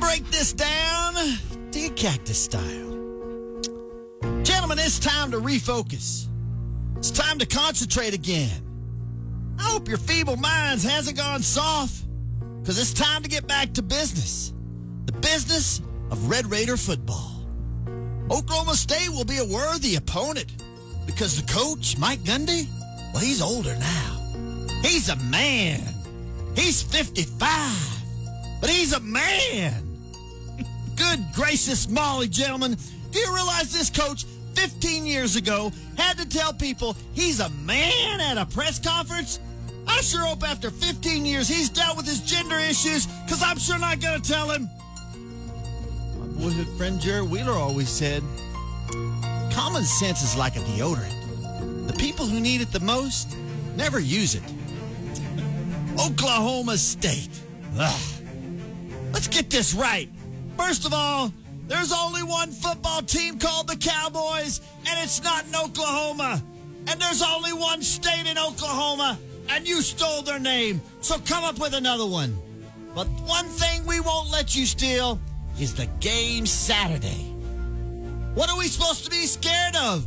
Break this down to cactus style. Gentlemen, it's time to refocus. It's time to concentrate again. I hope your feeble minds hasn't gone soft because it's time to get back to business. The business of Red Raider football. Oklahoma State will be a worthy opponent because the coach, Mike Gundy, well, he's older now. He's a man. He's 55 but he's a man. Good gracious Molly, gentlemen. Do you realize this coach 15 years ago had to tell people he's a man at a press conference? I sure hope after 15 years he's dealt with his gender issues, because I'm sure not going to tell him. My boyhood friend Jerry Wheeler always said, common sense is like a deodorant. The people who need it the most never use it. Oklahoma State. Ugh. Let's get this right. First of all, there's only one football team called the Cowboys, and it's not in Oklahoma. And there's only one state in Oklahoma, and you stole their name. So come up with another one. But one thing we won't let you steal is the game Saturday. What are we supposed to be scared of?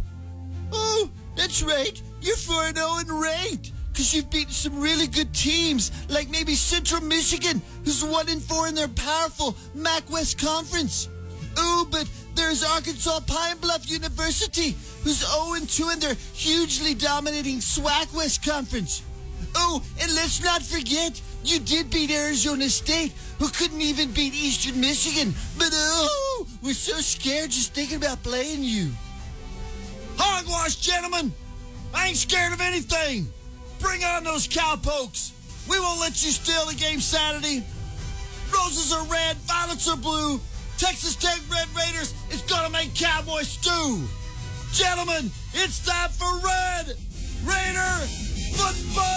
Oh, that's right. You're 4 0 and ranked because you've beaten some really good teams, like maybe Central Michigan, who's 1 and 4 in their powerful MAC West Conference. Oh, but there's Arkansas Pine Bluff University, who's 0 and 2 in their hugely dominating SWAC West Conference. Oh, and let's not forget, you did beat Arizona State, who couldn't even beat Eastern Michigan. But oh, we're so scared just thinking about playing you. Hogwash, gentlemen! I ain't scared of anything! Bring on those cowpokes. We won't let you steal the game Saturday. Roses are red, violets are blue. Texas Tech Red Raiders is going to make Cowboy stew. Gentlemen, it's time for Red Raider football!